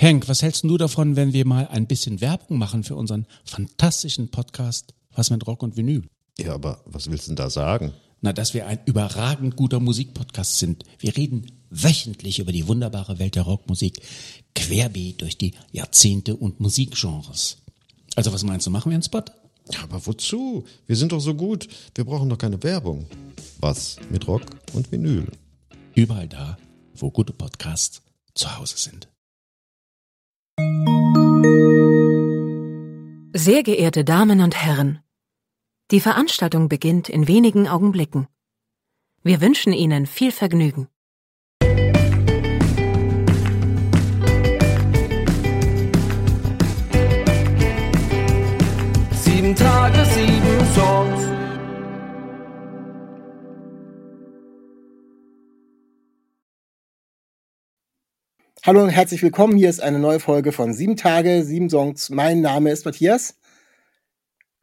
Henk, was hältst du davon, wenn wir mal ein bisschen Werbung machen für unseren fantastischen Podcast Was mit Rock und Vinyl? Ja, aber was willst du denn da sagen? Na, dass wir ein überragend guter Musikpodcast sind. Wir reden wöchentlich über die wunderbare Welt der Rockmusik, querbeet durch die Jahrzehnte und Musikgenres. Also was meinst du, machen wir einen Spot? Ja, aber wozu? Wir sind doch so gut. Wir brauchen doch keine Werbung. Was mit Rock und Vinyl? Überall da, wo gute Podcasts zu Hause sind. Sehr geehrte Damen und Herren, die Veranstaltung beginnt in wenigen Augenblicken. Wir wünschen Ihnen viel Vergnügen. Hallo und herzlich willkommen. Hier ist eine neue Folge von Sieben Tage, sieben Songs. Mein Name ist Matthias.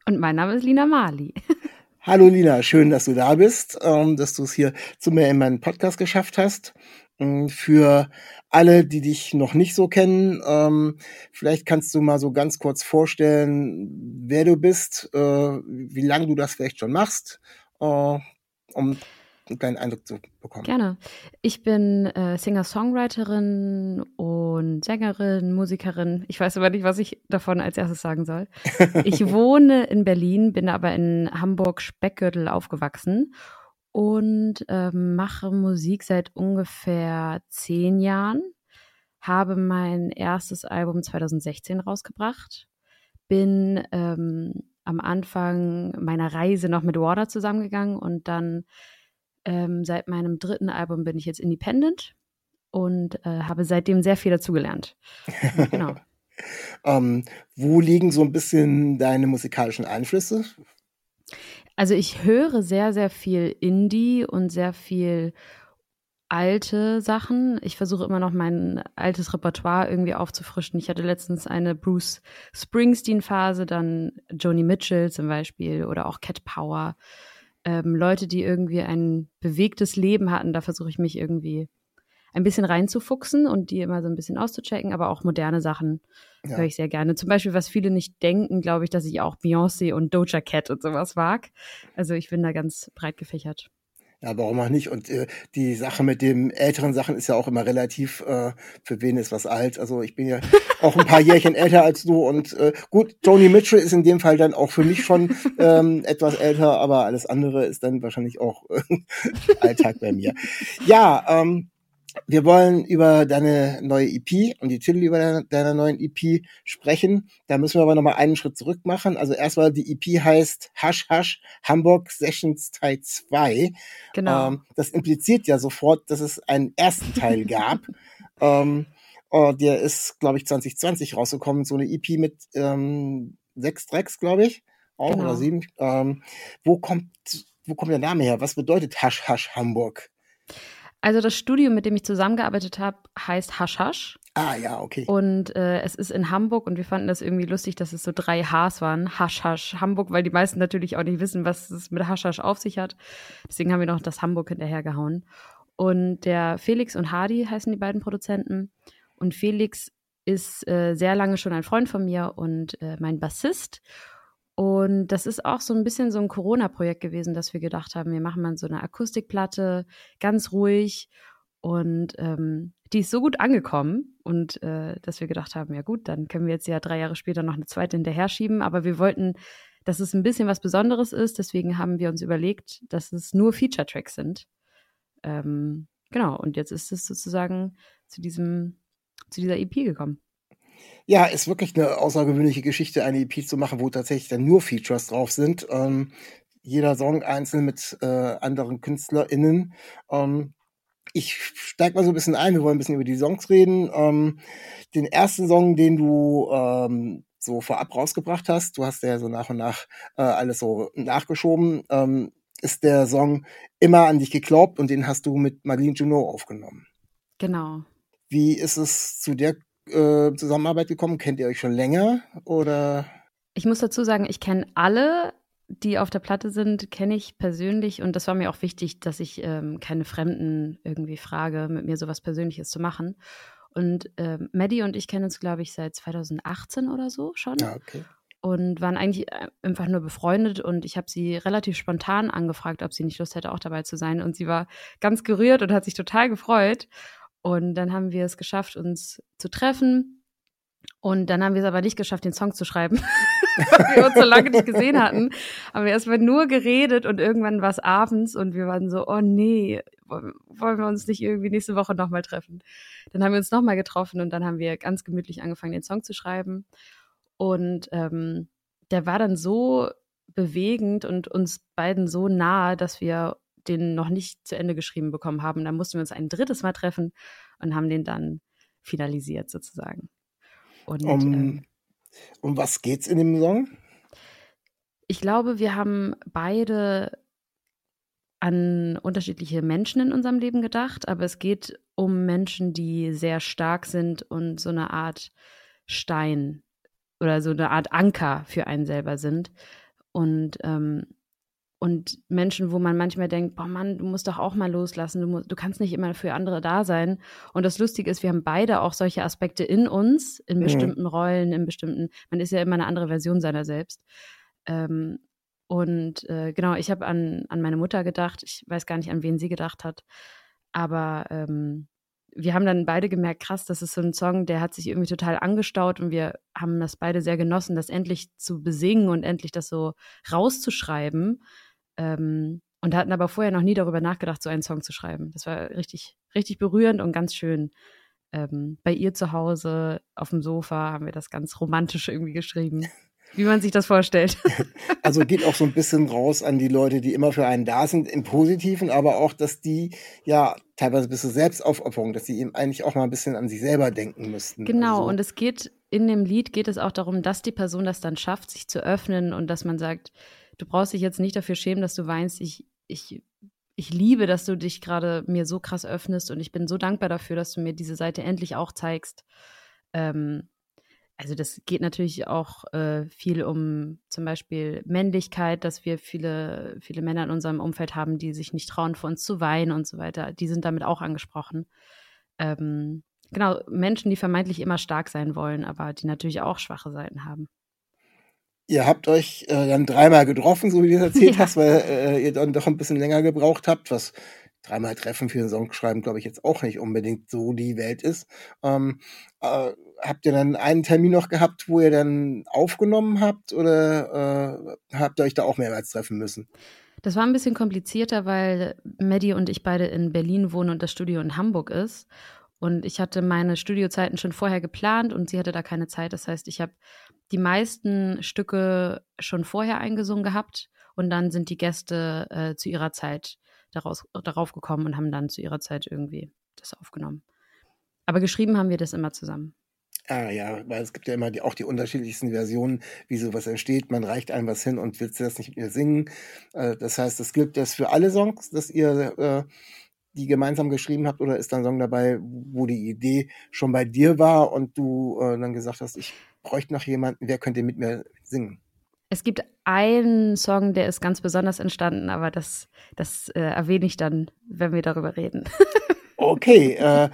Und mein Name ist Lina Mali. Hallo Lina, schön, dass du da bist, ähm, dass du es hier zu mir in meinen Podcast geschafft hast. Ähm, für alle, die dich noch nicht so kennen, ähm, vielleicht kannst du mal so ganz kurz vorstellen, wer du bist, äh, wie lange du das vielleicht schon machst, äh, um einen kleinen Eindruck zu bekommen. Gerne. Ich bin äh, Singer-Songwriterin und Sängerin, Musikerin. Ich weiß aber nicht, was ich davon als erstes sagen soll. Ich wohne in Berlin, bin aber in Hamburg-Speckgürtel aufgewachsen und ähm, mache Musik seit ungefähr zehn Jahren. Habe mein erstes Album 2016 rausgebracht. Bin ähm, am Anfang meiner Reise noch mit Water zusammengegangen und dann ähm, seit meinem dritten Album bin ich jetzt independent und äh, habe seitdem sehr viel dazugelernt. Genau. ähm, wo liegen so ein bisschen deine musikalischen Einflüsse? Also ich höre sehr, sehr viel Indie und sehr viel alte Sachen. Ich versuche immer noch mein altes Repertoire irgendwie aufzufrischen. Ich hatte letztens eine Bruce Springsteen-Phase, dann Joni Mitchell zum Beispiel oder auch Cat Power ähm, Leute, die irgendwie ein bewegtes Leben hatten, da versuche ich mich irgendwie ein bisschen reinzufuchsen und die immer so ein bisschen auszuchecken, aber auch moderne Sachen ja. höre ich sehr gerne. Zum Beispiel, was viele nicht denken, glaube ich, dass ich auch Beyoncé und Doja Cat und sowas mag. Also ich bin da ganz breit gefächert. Ja, warum auch nicht? Und äh, die Sache mit dem älteren Sachen ist ja auch immer relativ, äh, für wen ist was alt. Also ich bin ja auch ein paar Jährchen älter als du und äh, gut, Joni Mitchell ist in dem Fall dann auch für mich schon ähm, etwas älter, aber alles andere ist dann wahrscheinlich auch äh, Alltag bei mir. Ja, ähm, wir wollen über deine neue EP und die Titel über deine, deiner neuen EP sprechen. Da müssen wir aber nochmal einen Schritt zurück machen. Also erstmal, die EP heißt Hash Hash Hamburg Sessions Teil 2. Genau. Ähm, das impliziert ja sofort, dass es einen ersten Teil gab. ähm, oh, der ist, glaube ich, 2020 rausgekommen. So eine EP mit ähm, sechs Tracks, glaube ich. Auch genau. oder sieben. Ähm, wo kommt, wo kommt der Name her? Was bedeutet Hash Hash Hamburg? Also das Studio, mit dem ich zusammengearbeitet habe, heißt Hasch Hasch. Ah ja, okay. Und äh, es ist in Hamburg und wir fanden das irgendwie lustig, dass es so drei Hs waren. Hasch Hasch Hamburg, weil die meisten natürlich auch nicht wissen, was es mit Hasch Hasch auf sich hat. Deswegen haben wir noch das Hamburg hinterhergehauen. Und der Felix und Hardy heißen die beiden Produzenten. Und Felix ist äh, sehr lange schon ein Freund von mir und äh, mein Bassist. Und das ist auch so ein bisschen so ein Corona-Projekt gewesen, dass wir gedacht haben, wir machen mal so eine Akustikplatte, ganz ruhig. Und ähm, die ist so gut angekommen und äh, dass wir gedacht haben, ja gut, dann können wir jetzt ja drei Jahre später noch eine zweite hinterher schieben. Aber wir wollten, dass es ein bisschen was Besonderes ist. Deswegen haben wir uns überlegt, dass es nur Feature-Tracks sind. Ähm, genau, und jetzt ist es sozusagen zu diesem, zu dieser EP gekommen. Ja, ist wirklich eine außergewöhnliche Geschichte, eine EP zu machen, wo tatsächlich dann nur Features drauf sind. Ähm, jeder Song einzeln mit äh, anderen KünstlerInnen. Ähm, ich steig mal so ein bisschen ein, wir wollen ein bisschen über die Songs reden. Ähm, den ersten Song, den du ähm, so vorab rausgebracht hast, du hast ja so nach und nach äh, alles so nachgeschoben, ähm, ist der Song Immer an dich geglaubt und den hast du mit Marlene Juno aufgenommen. Genau. Wie ist es zu der äh, Zusammenarbeit gekommen? Kennt ihr euch schon länger oder? Ich muss dazu sagen, ich kenne alle, die auf der Platte sind, kenne ich persönlich und das war mir auch wichtig, dass ich ähm, keine Fremden irgendwie frage, mit mir sowas Persönliches zu machen. Und äh, Maddie und ich kennen uns, glaube ich, seit 2018 oder so schon. Ja, okay. Und waren eigentlich äh, einfach nur befreundet und ich habe sie relativ spontan angefragt, ob sie nicht Lust hätte, auch dabei zu sein. Und sie war ganz gerührt und hat sich total gefreut. Und dann haben wir es geschafft, uns zu treffen. Und dann haben wir es aber nicht geschafft, den Song zu schreiben, weil wir uns so lange nicht gesehen hatten. Aber erstmal nur geredet und irgendwann war es abends und wir waren so, oh nee, wollen wir uns nicht irgendwie nächste Woche nochmal treffen? Dann haben wir uns nochmal getroffen und dann haben wir ganz gemütlich angefangen, den Song zu schreiben. Und ähm, der war dann so bewegend und uns beiden so nahe, dass wir den noch nicht zu Ende geschrieben bekommen haben. Da mussten wir uns ein drittes Mal treffen und haben den dann finalisiert sozusagen. Und, um, ähm, um was geht's in dem Song? Ich glaube, wir haben beide an unterschiedliche Menschen in unserem Leben gedacht, aber es geht um Menschen, die sehr stark sind und so eine Art Stein oder so eine Art Anker für einen selber sind. Und ähm, und Menschen, wo man manchmal denkt, boah Mann, du musst doch auch mal loslassen, du, musst, du kannst nicht immer für andere da sein. Und das Lustige ist, wir haben beide auch solche Aspekte in uns, in mhm. bestimmten Rollen, in bestimmten, man ist ja immer eine andere Version seiner selbst. Ähm, und äh, genau, ich habe an, an meine Mutter gedacht, ich weiß gar nicht, an wen sie gedacht hat, aber ähm, wir haben dann beide gemerkt, krass, das ist so ein Song, der hat sich irgendwie total angestaut und wir haben das beide sehr genossen, das endlich zu besingen und endlich das so rauszuschreiben. Ähm, und hatten aber vorher noch nie darüber nachgedacht, so einen Song zu schreiben. Das war richtig, richtig berührend und ganz schön. Ähm, bei ihr zu Hause auf dem Sofa haben wir das ganz romantisch irgendwie geschrieben. Wie man sich das vorstellt. Also geht auch so ein bisschen raus an die Leute, die immer für einen da sind, im Positiven, aber auch, dass die ja teilweise ein bisschen Selbstaufopferung, dass sie eben eigentlich auch mal ein bisschen an sich selber denken müssten. Genau, also. und es geht, in dem Lied geht es auch darum, dass die Person das dann schafft, sich zu öffnen und dass man sagt, du brauchst dich jetzt nicht dafür schämen, dass du weinst. Ich, ich, ich liebe, dass du dich gerade mir so krass öffnest und ich bin so dankbar dafür, dass du mir diese Seite endlich auch zeigst. Ähm, also das geht natürlich auch äh, viel um zum Beispiel Männlichkeit, dass wir viele, viele Männer in unserem Umfeld haben, die sich nicht trauen, vor uns zu weinen und so weiter. Die sind damit auch angesprochen. Ähm, genau, Menschen, die vermeintlich immer stark sein wollen, aber die natürlich auch schwache Seiten haben. Ihr habt euch äh, dann dreimal getroffen, so wie du es erzählt ja. hast, weil äh, ihr dann doch ein bisschen länger gebraucht habt, was dreimal Treffen für einen Song schreiben, glaube ich, jetzt auch nicht unbedingt so die Welt ist. Ähm, äh, habt ihr dann einen Termin noch gehabt, wo ihr dann aufgenommen habt oder äh, habt ihr euch da auch mehrmals treffen müssen? Das war ein bisschen komplizierter, weil Maddie und ich beide in Berlin wohnen und das Studio in Hamburg ist. Und ich hatte meine Studiozeiten schon vorher geplant und sie hatte da keine Zeit. Das heißt, ich habe die meisten Stücke schon vorher eingesungen gehabt und dann sind die Gäste äh, zu ihrer Zeit daraus, darauf gekommen und haben dann zu ihrer Zeit irgendwie das aufgenommen. Aber geschrieben haben wir das immer zusammen. Ah ja, weil es gibt ja immer die, auch die unterschiedlichsten Versionen, wie sowas entsteht. Man reicht einem was hin und willst das nicht mir singen. Äh, das heißt, das gilt das für alle Songs, dass ihr äh, die gemeinsam geschrieben habt, oder ist da ein Song dabei, wo die Idee schon bei dir war und du äh, dann gesagt hast, ich bräuchte noch jemanden, wer könnte mit mir singen? Es gibt einen Song, der ist ganz besonders entstanden, aber das, das äh, erwähne ich dann, wenn wir darüber reden. okay, äh,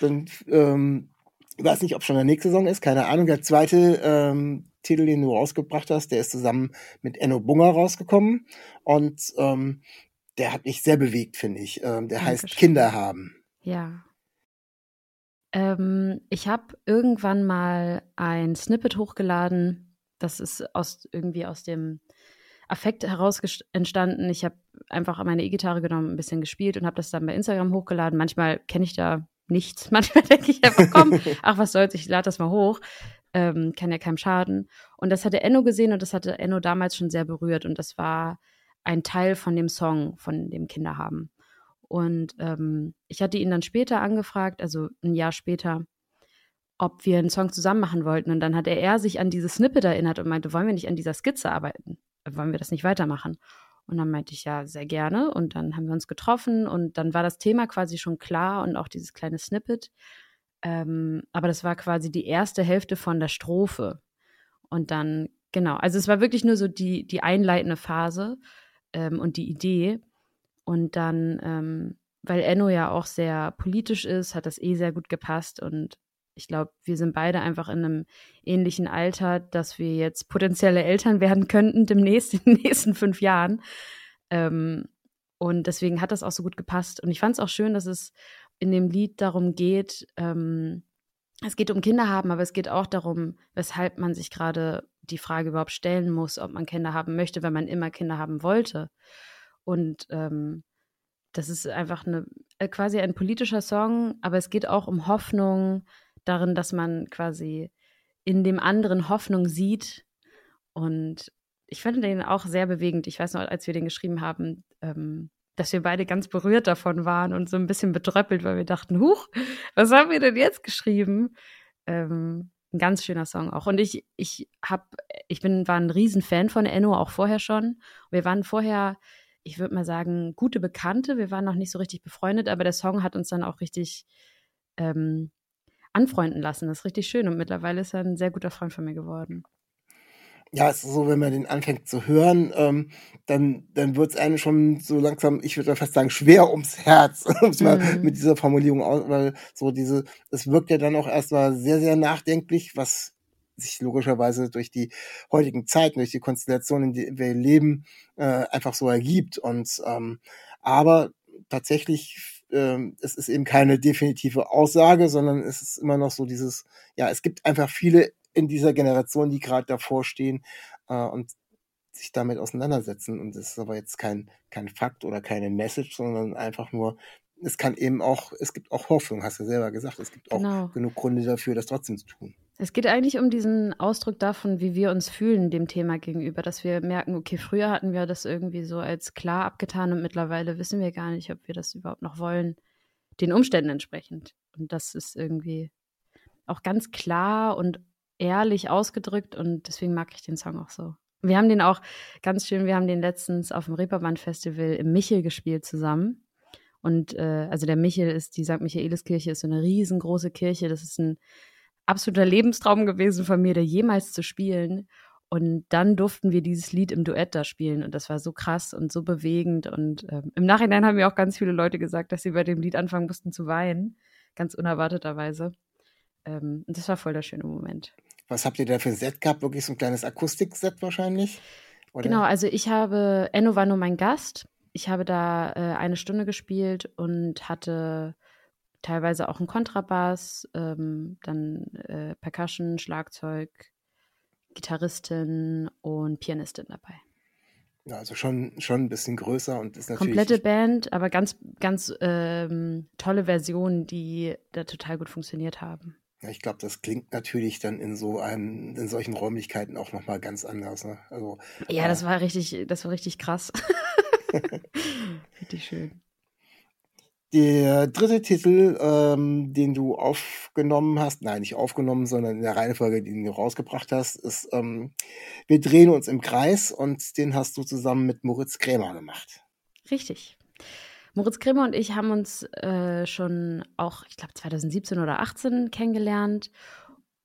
dann ähm, ich weiß nicht, ob schon der nächste Song ist, keine Ahnung. Der zweite ähm, Titel, den du rausgebracht hast, der ist zusammen mit Enno Bunger rausgekommen und ähm, der hat mich sehr bewegt, finde ich. Ähm, der Dankeschön. heißt Kinder haben. Ja. Ähm, ich habe irgendwann mal ein Snippet hochgeladen. Das ist aus irgendwie aus dem Affekt heraus entstanden. Ich habe einfach meine E-Gitarre genommen, ein bisschen gespielt und habe das dann bei Instagram hochgeladen. Manchmal kenne ich da nichts. Manchmal denke ich einfach, komm, ach was soll's, ich lade das mal hoch. Ähm, kann ja keinem schaden. Und das hatte Enno gesehen und das hatte Enno damals schon sehr berührt. Und das war ein Teil von dem Song, von dem Kinder haben. Und ähm, ich hatte ihn dann später angefragt, also ein Jahr später, ob wir einen Song zusammen machen wollten. Und dann hat er, er sich an dieses Snippet erinnert und meinte, wollen wir nicht an dieser Skizze arbeiten? Wollen wir das nicht weitermachen? Und dann meinte ich ja, sehr gerne. Und dann haben wir uns getroffen und dann war das Thema quasi schon klar und auch dieses kleine Snippet. Ähm, aber das war quasi die erste Hälfte von der Strophe. Und dann, genau, also es war wirklich nur so die, die einleitende Phase ähm, und die Idee. Und dann, ähm, weil Enno ja auch sehr politisch ist, hat das eh sehr gut gepasst. Und ich glaube, wir sind beide einfach in einem ähnlichen Alter, dass wir jetzt potenzielle Eltern werden könnten demnächst, in den nächsten fünf Jahren. Ähm, und deswegen hat das auch so gut gepasst. Und ich fand es auch schön, dass es in dem Lied darum geht, ähm, es geht um Kinder haben, aber es geht auch darum, weshalb man sich gerade die Frage überhaupt stellen muss, ob man Kinder haben möchte, wenn man immer Kinder haben wollte. Und ähm, das ist einfach eine, äh, quasi ein politischer Song, aber es geht auch um Hoffnung darin, dass man quasi in dem anderen Hoffnung sieht. Und ich fand den auch sehr bewegend. Ich weiß noch, als wir den geschrieben haben, ähm, dass wir beide ganz berührt davon waren und so ein bisschen betröppelt, weil wir dachten, huch, was haben wir denn jetzt geschrieben? Ähm, ein ganz schöner Song auch. Und ich, ich hab, ich bin, war ein Riesenfan von Enno, auch vorher schon. Wir waren vorher, ich würde mal sagen, gute Bekannte. Wir waren noch nicht so richtig befreundet, aber der Song hat uns dann auch richtig ähm, anfreunden lassen. Das ist richtig schön. Und mittlerweile ist er ein sehr guter Freund von mir geworden ja, es ist so, wenn man den anfängt zu hören, ähm, dann, dann wird es einem schon so langsam, ich würde fast sagen, schwer ums Herz, um es mal mhm. mit dieser Formulierung aus, weil so diese, es wirkt ja dann auch erstmal sehr, sehr nachdenklich, was sich logischerweise durch die heutigen Zeiten, durch die Konstellation, in der wir leben, äh, einfach so ergibt. Und ähm, aber tatsächlich, ähm, es ist eben keine definitive Aussage, sondern es ist immer noch so dieses, ja, es gibt einfach viele in dieser Generation, die gerade davor stehen äh, und sich damit auseinandersetzen. Und das ist aber jetzt kein, kein Fakt oder keine Message, sondern einfach nur, es kann eben auch, es gibt auch Hoffnung, hast du selber gesagt. Es gibt auch genau. genug Gründe dafür, das trotzdem zu tun. Es geht eigentlich um diesen Ausdruck davon, wie wir uns fühlen dem Thema gegenüber, dass wir merken, okay, früher hatten wir das irgendwie so als klar abgetan und mittlerweile wissen wir gar nicht, ob wir das überhaupt noch wollen, den Umständen entsprechend. Und das ist irgendwie auch ganz klar und ehrlich ausgedrückt und deswegen mag ich den Song auch so. Wir haben den auch ganz schön, wir haben den letztens auf dem Reeperbahn-Festival im Michel gespielt zusammen. Und äh, also der Michel ist, die St. Michaeliskirche ist so eine riesengroße Kirche. Das ist ein absoluter Lebenstraum gewesen von mir, da jemals zu spielen. Und dann durften wir dieses Lied im Duett da spielen. Und das war so krass und so bewegend. Und ähm, im Nachhinein haben mir auch ganz viele Leute gesagt, dass sie bei dem Lied anfangen mussten zu weinen. Ganz unerwarteterweise. Ähm, und das war voll der schöne Moment. Was habt ihr da für ein Set gehabt? Wirklich so ein kleines Akustikset wahrscheinlich? Oder? Genau, also ich habe, Enno war nur mein Gast. Ich habe da äh, eine Stunde gespielt und hatte teilweise auch einen Kontrabass, ähm, dann äh, Percussion, Schlagzeug, Gitarristin und Pianistin dabei. Ja, also schon, schon ein bisschen größer und ist natürlich. Komplette Band, aber ganz, ganz ähm, tolle Versionen, die da total gut funktioniert haben. Ja, ich glaube, das klingt natürlich dann in so einem, in solchen Räumlichkeiten auch nochmal ganz anders. Ne? Also, ja, äh, das war richtig, das war richtig krass. richtig schön. Der dritte Titel, ähm, den du aufgenommen hast, nein, nicht aufgenommen, sondern in der Reihenfolge, die du rausgebracht hast, ist ähm, Wir drehen uns im Kreis und den hast du zusammen mit Moritz Krämer gemacht. Richtig. Moritz Krimmer und ich haben uns äh, schon auch, ich glaube, 2017 oder 2018 kennengelernt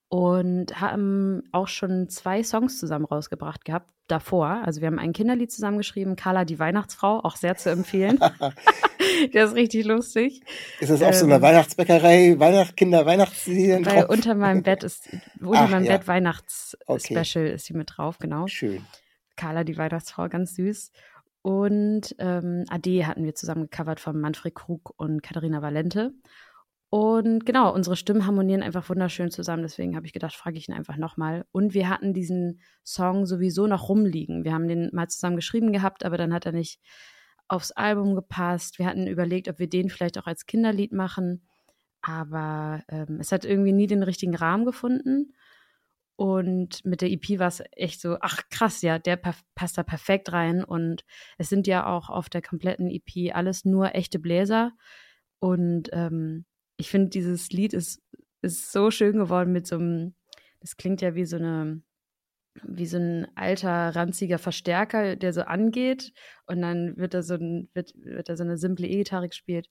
und haben auch schon zwei Songs zusammen rausgebracht gehabt davor. Also wir haben ein Kinderlied zusammengeschrieben, Carla die Weihnachtsfrau, auch sehr zu empfehlen. Der ist richtig lustig. Ist das auch ähm, so eine ähm, Weihnachtsbäckerei, Weihnacht, Kinder, Weihnachtslieder? Weil unter meinem Bett ist, unter Ach, meinem ja. Bett Weihnachtsspecial okay. ist sie mit drauf, genau. Schön. Carla die Weihnachtsfrau, ganz süß. Und ähm, Ade hatten wir zusammen gecovert von Manfred Krug und Katharina Valente. Und genau, unsere Stimmen harmonieren einfach wunderschön zusammen. Deswegen habe ich gedacht, frage ich ihn einfach nochmal. Und wir hatten diesen Song sowieso noch rumliegen. Wir haben den mal zusammen geschrieben gehabt, aber dann hat er nicht aufs Album gepasst. Wir hatten überlegt, ob wir den vielleicht auch als Kinderlied machen. Aber ähm, es hat irgendwie nie den richtigen Rahmen gefunden. Und mit der EP war es echt so, ach krass, ja, der passt da perfekt rein. Und es sind ja auch auf der kompletten EP alles nur echte Bläser. Und ähm, ich finde, dieses Lied ist, ist so schön geworden mit so einem, das klingt ja wie so eine, wie so ein alter, ranziger Verstärker, der so angeht. Und dann wird da so, ein, wird, wird da so eine simple E-Gitarre gespielt.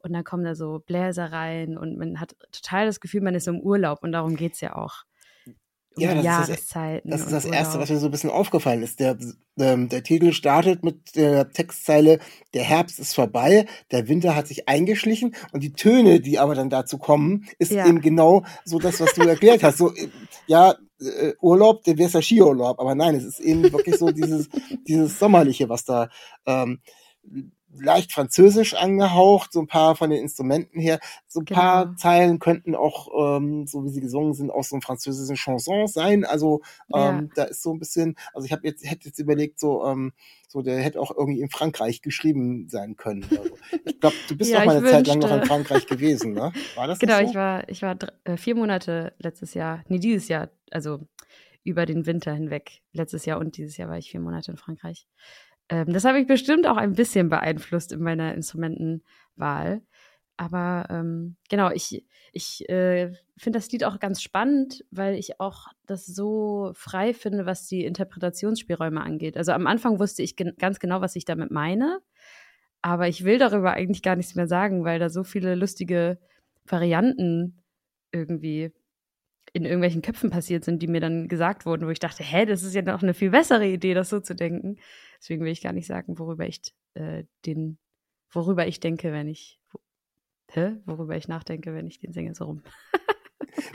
Und dann kommen da so Bläser rein und man hat total das Gefühl, man ist im Urlaub und darum geht es ja auch. um Ja, das ist das- Jahreszeiten. Das ist das Erste, was mir so ein bisschen aufgefallen ist. Der, ähm, der Titel startet mit der Textzeile, der Herbst ist vorbei, der Winter hat sich eingeschlichen und die Töne, die aber dann dazu kommen, ist Ja. eben genau so das, was du erklärt hast. So, äh, ja, äh, Urlaub, der wäre ja Skiurlaub, aber nein, es ist eben wirklich so dieses, dieses Sommerliche, was da ähm, leicht französisch angehaucht, so ein paar von den Instrumenten her. So ein paar Genau. Zeilen könnten auch, ähm, so wie sie gesungen sind, aus so einem französischen Chanson sein. Also ähm, da ist so ein bisschen, also ich habe jetzt hätte jetzt überlegt, so ähm, so der hätte auch irgendwie in Frankreich geschrieben sein können. Oder so. Ich glaube, du bist Ja, doch mal eine Zeit lang noch in. Frankreich gewesen, ne? War das Genau, so? ich war, ich war dr- äh, vier Monate letztes Jahr, nee, dieses Jahr, also über den Winter hinweg. Letztes Jahr und dieses Jahr war ich vier Monate in Frankreich. Ähm, das habe ich bestimmt auch ein bisschen beeinflusst in meiner Instrumentenwahl. Aber ähm, genau, ich, ich äh, finde das Lied auch ganz spannend, weil ich auch das so frei finde, was die Interpretationsspielräume angeht. Also am Anfang wusste ich gen ganz genau, was ich damit meine. Aber ich will darüber eigentlich gar nichts mehr sagen, weil da so viele lustige Varianten irgendwie in irgendwelchen Köpfen passiert sind, die mir dann gesagt wurden, wo ich dachte, hä, das ist ja noch eine viel bessere Idee, das so zu denken. Deswegen will ich gar nicht sagen, worüber ich äh, den, worüber ich denke, wenn ich, hä, worüber ich nachdenke, wenn ich den singe, so rum.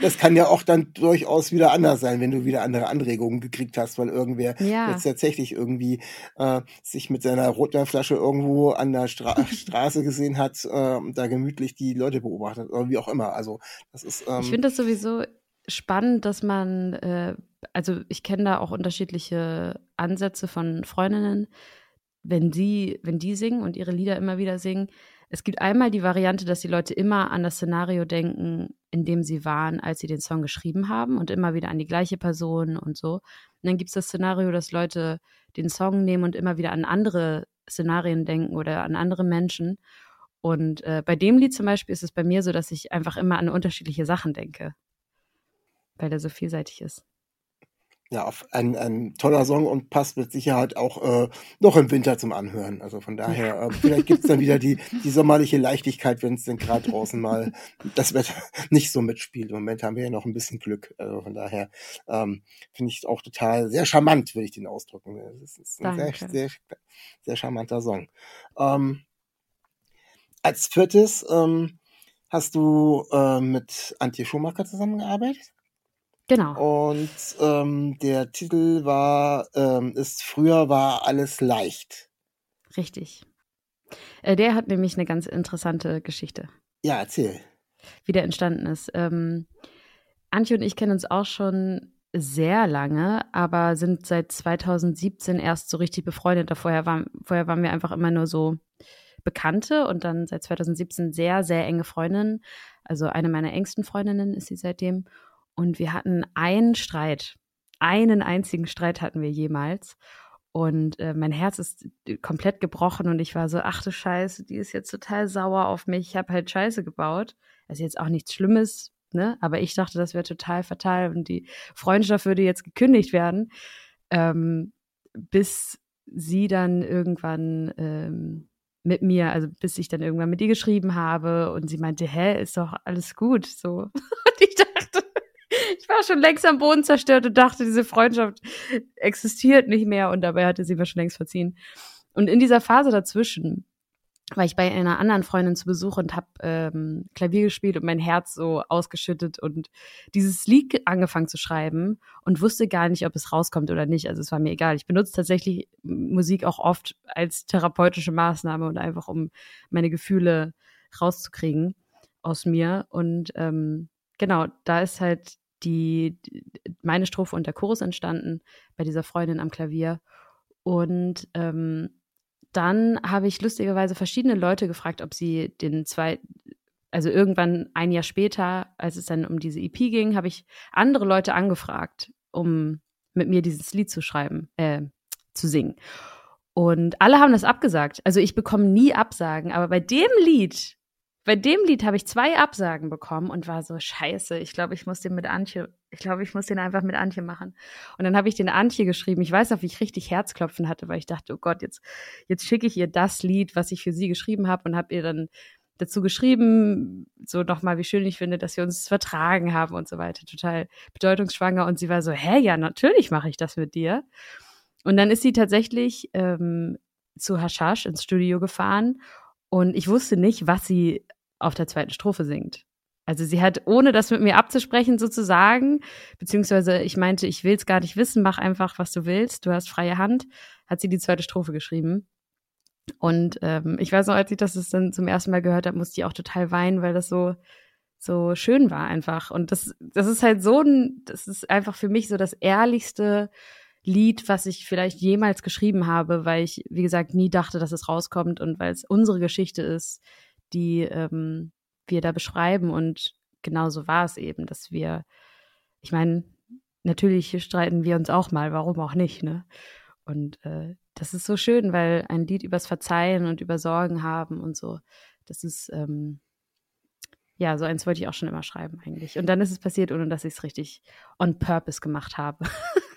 Das kann ja auch dann durchaus wieder anders sein, wenn du wieder andere Anregungen gekriegt hast, weil irgendwer Ja. jetzt tatsächlich irgendwie äh, sich mit seiner Rotweinflasche irgendwo an der Stra Straße gesehen hat, äh, und da gemütlich die Leute beobachtet oder wie auch immer. Also das ist ähm, Ich finde das sowieso spannend, dass man, äh, also ich kenne da auch unterschiedliche Ansätze von Freundinnen, wenn sie, wenn die singen und ihre Lieder immer wieder singen. Es gibt einmal die Variante, dass die Leute immer an das Szenario denken, in dem sie waren, als sie den Song geschrieben haben und immer wieder an die gleiche Person und so. Und dann gibt es das Szenario, dass Leute den Song nehmen und immer wieder an andere Szenarien denken oder an andere Menschen. Und äh, bei dem Lied zum Beispiel ist es bei mir so, dass ich einfach immer an unterschiedliche Sachen denke, weil er so vielseitig ist. Ja auf ein, ein toller Song und passt mit Sicherheit auch äh, noch im Winter zum Anhören. Also von daher, äh, vielleicht gibt's dann wieder die, die sommerliche Leichtigkeit, wenn es denn gerade draußen mal das Wetter nicht so mitspielt. Im Moment haben wir ja noch ein bisschen Glück. Also von daher ähm, finde ich auch total sehr charmant, würde ich den ausdrücken. Das ist ein sehr, Danke. sehr, sehr charmanter Song. Ähm, als viertes ähm, hast du äh, mit Antje Schumacher zusammengearbeitet. Genau. Und ähm, der Titel war, ähm, ist früher war alles leicht. Richtig. Äh, der hat nämlich eine ganz interessante Geschichte, Ja, erzähl. wie der entstanden ist. Ähm, Antje und ich kennen uns auch schon sehr lange, aber sind seit 2017 erst so richtig befreundet. Vorher waren, vorher waren wir einfach immer nur so Bekannte und dann seit 2017 sehr, sehr enge Freundinnen. Also eine meiner engsten Freundinnen ist sie seitdem. Und wir hatten einen Streit. Einen einzigen Streit hatten wir jemals. Und äh, mein Herz ist komplett gebrochen und ich war so, ach du Scheiße, die ist jetzt total sauer auf mich. Ich habe halt Scheiße gebaut. Ist jetzt auch nichts Schlimmes, ne? Aber ich dachte, das wäre total fatal und die Freundschaft würde jetzt gekündigt werden. Ähm, bis sie dann irgendwann ähm, mit mir, also bis ich dann irgendwann mit ihr geschrieben habe und sie meinte, hä, ist doch alles gut, so. Und ich dachte, ich war schon längst am Boden zerstört und dachte, diese Freundschaft existiert nicht mehr und dabei hatte sie mir schon längst verziehen. Und in dieser Phase dazwischen war ich bei einer anderen Freundin zu Besuch und habe ähm, Klavier gespielt und mein Herz so ausgeschüttet und dieses Lied angefangen zu schreiben und wusste gar nicht, ob es rauskommt oder nicht. Also es war mir egal. Ich benutze tatsächlich Musik auch oft als therapeutische Maßnahme und einfach um meine Gefühle rauszukriegen aus mir. Und ähm, genau, da ist halt die, meine Strophe und der Chorus entstanden bei dieser Freundin am Klavier. Und ähm, dann habe ich lustigerweise verschiedene Leute gefragt, ob sie den zwei, also irgendwann ein Jahr später, als es dann um diese EP ging, habe ich andere Leute angefragt, um mit mir dieses Lied zu schreiben, äh, zu singen. Und alle haben das abgesagt. Also ich bekomme nie Absagen, aber bei dem Lied, bei dem Lied habe ich zwei Absagen bekommen und war so scheiße. Ich glaube, ich muss den mit Antje, ich glaube, ich muss den einfach mit Antje machen. Und dann habe ich den Antje geschrieben. Ich weiß noch, wie ich richtig Herzklopfen hatte, weil ich dachte, oh Gott, jetzt jetzt schicke ich ihr das Lied, was ich für sie geschrieben habe und habe ihr dann dazu geschrieben, so nochmal, wie schön ich finde, dass wir uns vertragen haben und so weiter. Total bedeutungsschwanger. Und sie war so, hä, ja, natürlich mache ich das mit dir. Und dann ist sie tatsächlich ähm, zu Hashash ins Studio gefahren und ich wusste nicht, was sie auf der zweiten Strophe singt. Also sie hat, ohne das mit mir abzusprechen sozusagen, beziehungsweise ich meinte, ich will es gar nicht wissen, mach einfach, was du willst, du hast freie Hand, hat sie die zweite Strophe geschrieben. Und ähm, ich weiß noch, als ich das dann zum ersten Mal gehört habe, musste ich auch total weinen, weil das so, so schön war einfach. Und das, das ist halt so ein, das ist einfach für mich so das ehrlichste Lied, was ich vielleicht jemals geschrieben habe, weil ich, wie gesagt, nie dachte, dass es rauskommt und weil es unsere Geschichte ist, die ähm, wir da beschreiben. Und genauso war es eben, dass wir, ich meine, natürlich streiten wir uns auch mal, warum auch nicht, ne? Und äh, das ist so schön, weil ein Lied übers Verzeihen und über Sorgen haben und so, das ist, ähm, ja, so eins wollte ich auch schon immer schreiben eigentlich. Und dann ist es passiert, ohne dass ich es richtig on purpose gemacht habe.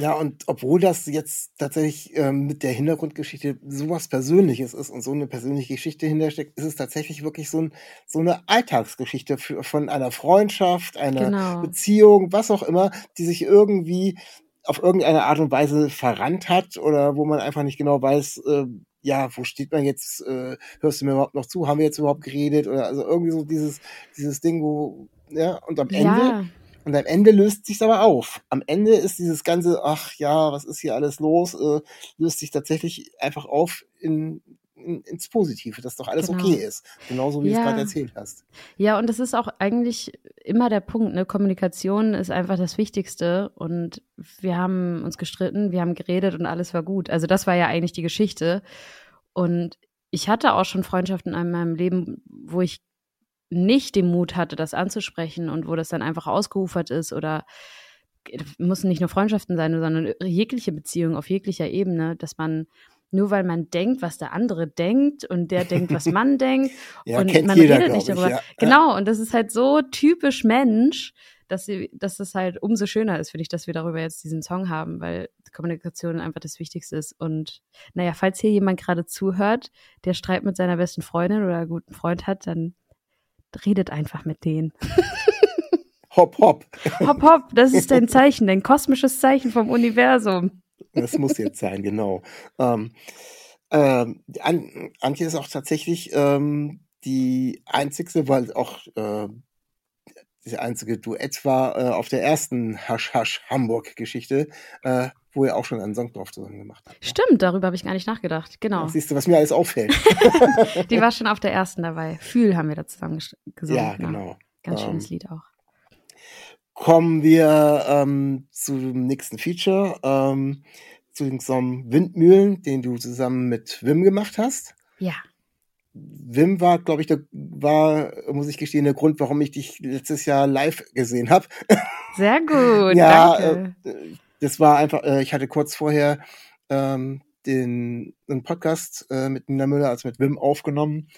Ja, und obwohl das jetzt tatsächlich ähm, mit der Hintergrundgeschichte sowas Persönliches ist und so eine persönliche Geschichte hintersteckt, ist es tatsächlich wirklich so, ein, so eine Alltagsgeschichte für, von einer Freundschaft, einer Genau. Beziehung, was auch immer, die sich irgendwie auf irgendeine Art und Weise verrannt hat oder wo man einfach nicht genau weiß, äh, ja, wo steht man jetzt, äh, hörst du mir überhaupt noch zu, haben wir jetzt überhaupt geredet? Oder also irgendwie so dieses, dieses Ding, wo, ja, und am Ende Ja, und am Ende löst sich's aber auf. Am Ende ist dieses ganze, ach ja, was ist hier alles los, äh, löst sich tatsächlich einfach auf in, in, ins Positive, dass doch alles Genau. okay ist. Genauso wie du es Ja. gerade erzählt hast. Ja, und das ist auch eigentlich immer der Punkt, ne? Kommunikation ist einfach das Wichtigste. Und wir haben uns gestritten, wir haben geredet und alles war gut. Also das war ja eigentlich die Geschichte. Und ich hatte auch schon Freundschaften in meinem Leben, wo ich nicht den Mut hatte, das anzusprechen und wo das dann einfach ausgeufert ist oder müssen nicht nur Freundschaften sein, sondern jegliche Beziehung auf jeglicher Ebene, dass man nur weil man denkt, was der andere denkt und der denkt, was man denkt Ja, und man jeder, redet nicht glaub ich, darüber. ja. Genau, und das ist halt so typisch Mensch, dass, sie, dass es halt umso schöner ist, finde ich, dass wir darüber jetzt diesen Song haben, weil Kommunikation einfach das Wichtigste ist. Und naja, falls hier jemand gerade zuhört, der Streit mit seiner besten Freundin oder guten Freund hat, dann redet einfach mit denen. Hopp, hopp. Hopp, hopp, das ist dein Zeichen, dein kosmisches Zeichen vom Universum. Das muss jetzt sein, genau. Ähm, ähm, An Antje ist auch tatsächlich ähm, die einzigste, weil auch äh, diese einzige Duett war äh, auf der ersten Hasch Hasch Hamburg Geschichte, äh, wo ihr auch schon einen Song drauf zusammen gemacht habt. ne? Stimmt, darüber habe ich gar nicht nachgedacht. Genau. Siehst du, was mir alles auffällt. Die war schon auf der ersten dabei. Fühl haben wir da zusammen ges- gesungen. ja, genau. Ganz Ähm, schönes Lied auch. kommen wir ähm, zum nächsten Feature, ähm, zu dem Song Windmühlen, den du zusammen mit Wim gemacht hast. Ja. Wim war, glaube ich, der war, muss ich gestehen, der Grund, warum ich dich letztes Jahr live gesehen habe. Sehr gut. ja, danke. äh, das war einfach, äh, ich hatte kurz vorher ähm, den einen Podcast äh, mit Nina Müller, also mit Wim aufgenommen.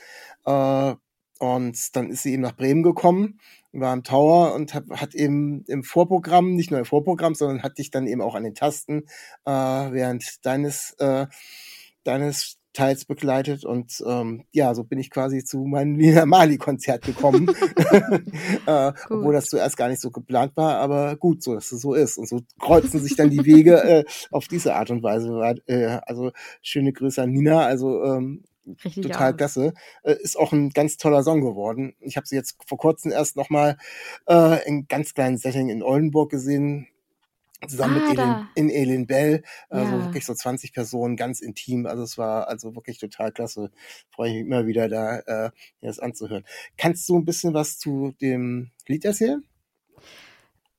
Äh, und dann ist sie eben nach Bremen gekommen, war im Tower und hab, hat eben im Vorprogramm, nicht nur im Vorprogramm, sondern hat dich dann eben auch an den Tasten äh, während deines, äh, deines Teils begleitet und ähm, ja, so bin ich quasi zu meinem Nina Mali Konzert gekommen, äh, obwohl das zuerst gar nicht so geplant war, aber gut, so dass es so ist und so kreuzen sich dann die Wege äh, auf diese Art und Weise. Äh, also schöne Grüße an Nina, also ähm, Richtig total aus. klasse. Äh, ist auch ein ganz toller Song geworden. Ich habe sie jetzt vor kurzem erst noch mal äh, in ganz kleinen Setting in Oldenburg gesehen, zusammen Ah, mit Elin, in Elin Bell. Also Ja. wirklich so 20 Personen, ganz intim. Also es war also wirklich total klasse. Freue ich mich immer wieder da, äh, mir das anzuhören. Kannst du ein bisschen was zu dem Lied erzählen?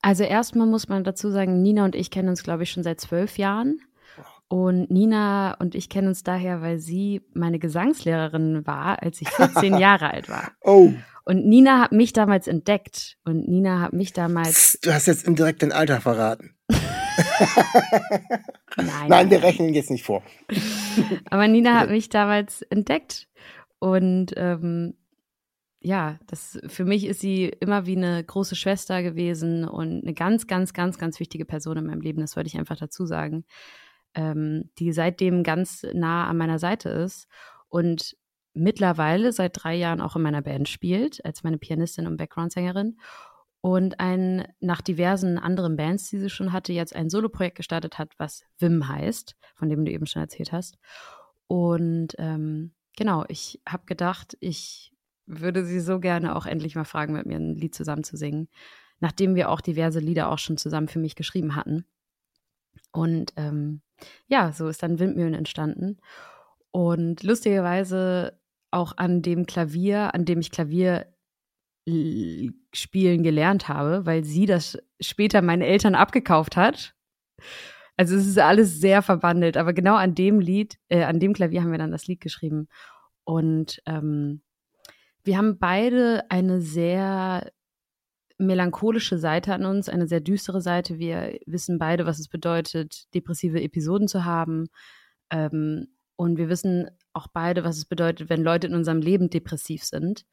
Also erstmal muss man dazu sagen, Nina und ich kennen uns, glaube ich, schon seit zwölf Jahren. Und Nina und ich kennen uns daher, weil sie meine Gesangslehrerin war, als ich 14 Jahre alt war. Oh, Und Nina hat mich damals entdeckt. Und Nina hat mich damals. du hast jetzt indirekt dein Alter verraten. Nein, Nein, wir rechnen jetzt nicht vor. Aber Nina hat mich damals entdeckt. Und ähm, ja, das für mich ist sie immer wie eine große Schwester gewesen und eine ganz, ganz, ganz, ganz wichtige Person in meinem Leben. Das wollte ich einfach dazu sagen. Ähm, die seitdem ganz nah an meiner Seite ist. Und mittlerweile seit drei Jahren auch in meiner Band spielt, als meine Pianistin und Background-Sängerin. Und ein, nach diversen anderen Bands, die sie schon hatte, jetzt ein Soloprojekt gestartet hat, was Wim heißt, von dem du eben schon erzählt hast. Und ähm, genau, ich habe gedacht, ich würde sie so gerne auch endlich mal fragen, mit mir ein Lied zusammen zu singen, nachdem wir auch diverse Lieder auch schon zusammen für mich geschrieben hatten. Und ähm, ja, so ist dann Windmühlen entstanden. Und lustigerweise auch an dem Klavier, an dem ich Klavier spielen gelernt habe, weil sie das später meinen Eltern abgekauft hat. Also es ist alles sehr verbandelt, aber genau an dem Lied, äh, an dem Klavier haben wir dann das Lied geschrieben. Und ähm, wir haben beide eine sehr melancholische Seite an uns, eine sehr düstere Seite. Wir wissen beide, was es bedeutet, depressive Episoden zu haben. Ähm, und wir wissen auch beide, was es bedeutet, wenn Leute in unserem Leben depressiv sind.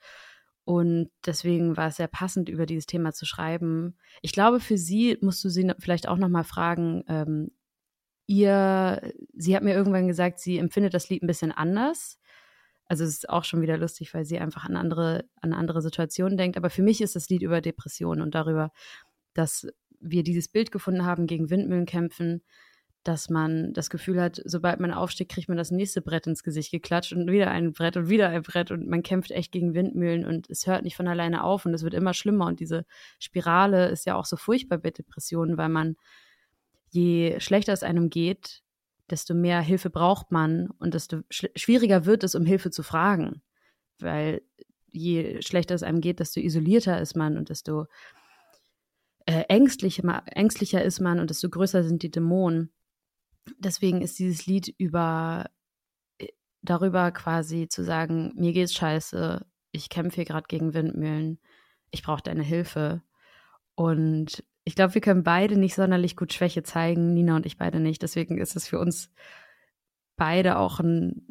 Und deswegen war es sehr passend, über dieses Thema zu schreiben. Ich glaube, für Sie musst du sie vielleicht auch nochmal fragen, ähm, ihr, sie hat mir irgendwann gesagt, sie empfindet das Lied ein bisschen anders. Also es ist auch schon wieder lustig, weil sie einfach an andere, an andere Situationen denkt. Aber für mich ist das Lied über Depressionen und darüber, dass wir dieses Bild gefunden haben, gegen Windmühlen kämpfen, dass man das Gefühl hat, sobald man aufsteht, kriegt man das nächste Brett ins Gesicht geklatscht und wieder ein Brett und wieder ein Brett und man kämpft echt gegen Windmühlen und es hört nicht von alleine auf und es wird immer schlimmer und diese Spirale ist ja auch so furchtbar bei Depressionen, weil man je schlechter es einem geht, desto mehr Hilfe braucht man und desto schwieriger wird es, um Hilfe zu fragen, weil je schlechter es einem geht, desto isolierter ist man und desto äh, ängstlicher, ängstlicher ist man und desto größer sind die Dämonen deswegen ist dieses Lied über äh, darüber quasi zu sagen, mir geht's scheiße, ich kämpfe hier gerade gegen Windmühlen, ich brauche deine Hilfe. Und ich glaube, wir können beide nicht sonderlich gut Schwäche zeigen, Nina und ich beide nicht. Deswegen ist es für uns beide auch ein,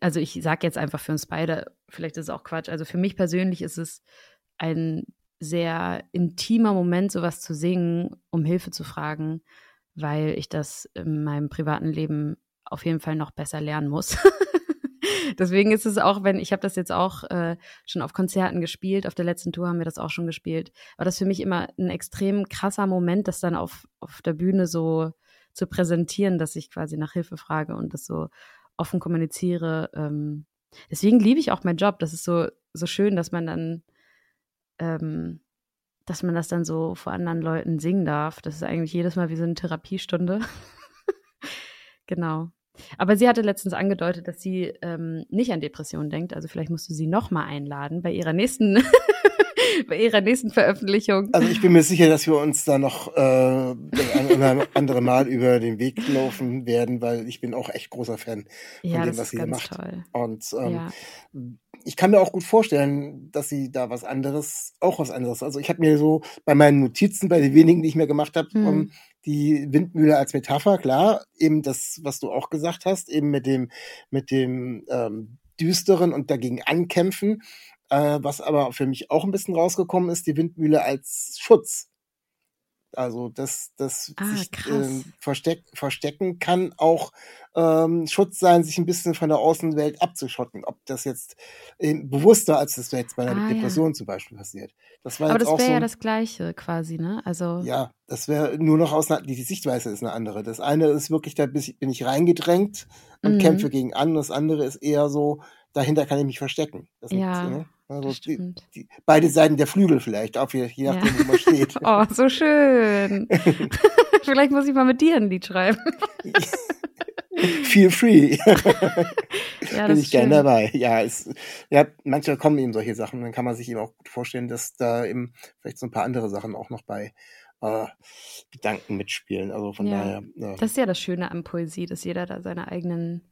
also ich sage jetzt einfach für uns beide, vielleicht ist es auch Quatsch. Also für mich persönlich ist es ein sehr intimer Moment, sowas zu singen, um Hilfe zu fragen weil ich das in meinem privaten Leben auf jeden Fall noch besser lernen muss. Deswegen ist es auch, wenn ich habe das jetzt auch äh, schon auf Konzerten gespielt, auf der letzten Tour haben wir das auch schon gespielt, war das für mich immer ein extrem krasser Moment, das dann auf, auf der Bühne so zu präsentieren, dass ich quasi nach Hilfe frage und das so offen kommuniziere. Ähm, deswegen liebe ich auch meinen Job. Das ist so, so schön, dass man dann ähm, dass man das dann so vor anderen Leuten singen darf. Das ist eigentlich jedes Mal wie so eine Therapiestunde. genau. Aber sie hatte letztens angedeutet, dass sie ähm, nicht an Depressionen denkt. Also vielleicht musst du sie noch mal einladen bei ihrer nächsten bei ihrer nächsten Veröffentlichung. Also ich bin mir sicher, dass wir uns da noch äh, ein andere Mal über den Weg laufen werden, weil ich bin auch echt großer Fan von ja, dem, was sie macht. Toll. Und ähm, Ja. ich kann mir auch gut vorstellen, dass sie da was anderes, auch was anderes. Also ich habe mir so bei meinen Notizen, bei den wenigen, die ich mir gemacht habe, Hm. um, die Windmühle als Metapher, klar, eben das, was du auch gesagt hast, eben mit dem, mit dem ähm, düsteren und dagegen ankämpfen. Äh, was aber für mich auch ein bisschen rausgekommen ist, die Windmühle als Schutz. Also dass das Ah, sich ähm, versteck, verstecken kann auch ähm, Schutz sein, sich ein bisschen von der Außenwelt abzuschotten. Ob das jetzt ähm, bewusster, als das jetzt bei einer Ah, ja. Depression zum Beispiel passiert. Das war Aber das wäre so. ja das Gleiche quasi, ne? Also ja, das wäre nur noch aus einer, die, die Sichtweise ist eine andere. Das eine ist wirklich, da bin ich, reingedrängt und Mhm. kämpfe gegen an. Das andere ist eher so, dahinter kann ich mich verstecken. Das Ja, ne, also die, die, beide Seiten der Flügel vielleicht, auch je, je Ja. nachdem, wo man steht. Oh, so schön. Vielleicht muss ich mal mit dir ein Lied schreiben. Feel free. Ja, bin ich ist gern schön. dabei. Ja, es, ja, manchmal kommen eben solche Sachen. Dann kann man sich eben auch gut vorstellen, dass da eben vielleicht so ein paar andere Sachen auch noch bei äh, Gedanken mitspielen. Also von Ja. daher. Ja. Das ist ja das Schöne an Poesie, dass jeder da seine eigenen,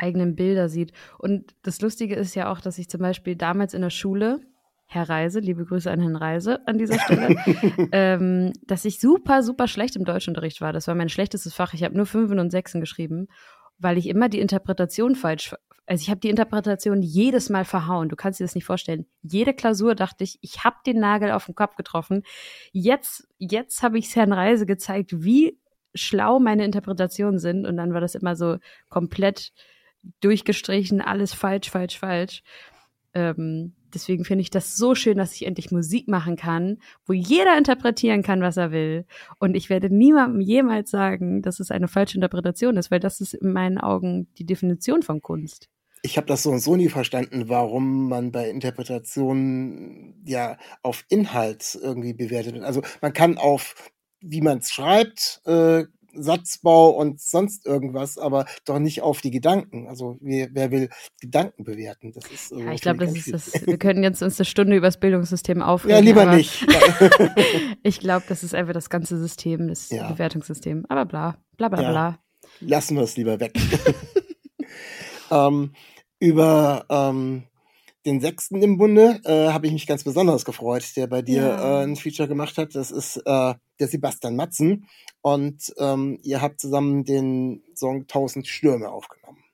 eigenen Bilder sieht. Und das Lustige ist ja auch, dass ich zum Beispiel damals in der Schule, Herr Reise, liebe Grüße an Herrn Reise an dieser Stelle, ähm, dass ich super, super schlecht im Deutschunterricht war. Das war mein schlechtestes Fach. Ich habe nur Fünfen und Sechsen geschrieben, weil ich immer die Interpretation falsch, also ich habe die Interpretation jedes Mal verhauen. Du kannst dir das nicht vorstellen. Jede Klausur dachte ich, ich habe den Nagel auf den Kopf getroffen. Jetzt, jetzt habe ich es Herrn Reise gezeigt, wie schlau meine Interpretationen sind. Und dann war das immer so komplett durchgestrichen, alles falsch, falsch, falsch. Ähm, deswegen finde ich das so schön, dass ich endlich Musik machen kann, wo jeder interpretieren kann, was er will. Und ich werde niemandem jemals sagen, dass es eine falsche Interpretation ist, weil das ist in meinen Augen die Definition von Kunst. Ich habe das so und so nie verstanden, warum man bei Interpretationen ja auf Inhalt irgendwie bewertet wird. Also man kann auf, wie man es schreibt, äh, Satzbau und sonst irgendwas, aber doch nicht auf die Gedanken. Also wer, wer will Gedanken bewerten? Das ist, ja, ich glaube, das ist das. Wir können jetzt uns eine Stunde über das Bildungssystem aufregen. Ja, lieber nicht. ich glaube, das ist einfach das ganze System, das ja. Bewertungssystem. Aber bla, bla, bla, ja. bla. Lassen wir es lieber weg. ähm, über ähm, den sechsten im Bunde äh, habe ich mich ganz besonders gefreut, der bei dir ja. äh, ein Feature gemacht hat. Das ist äh, der Sebastian Matzen. Und ähm, ihr habt zusammen den Song Tausend Stürme aufgenommen.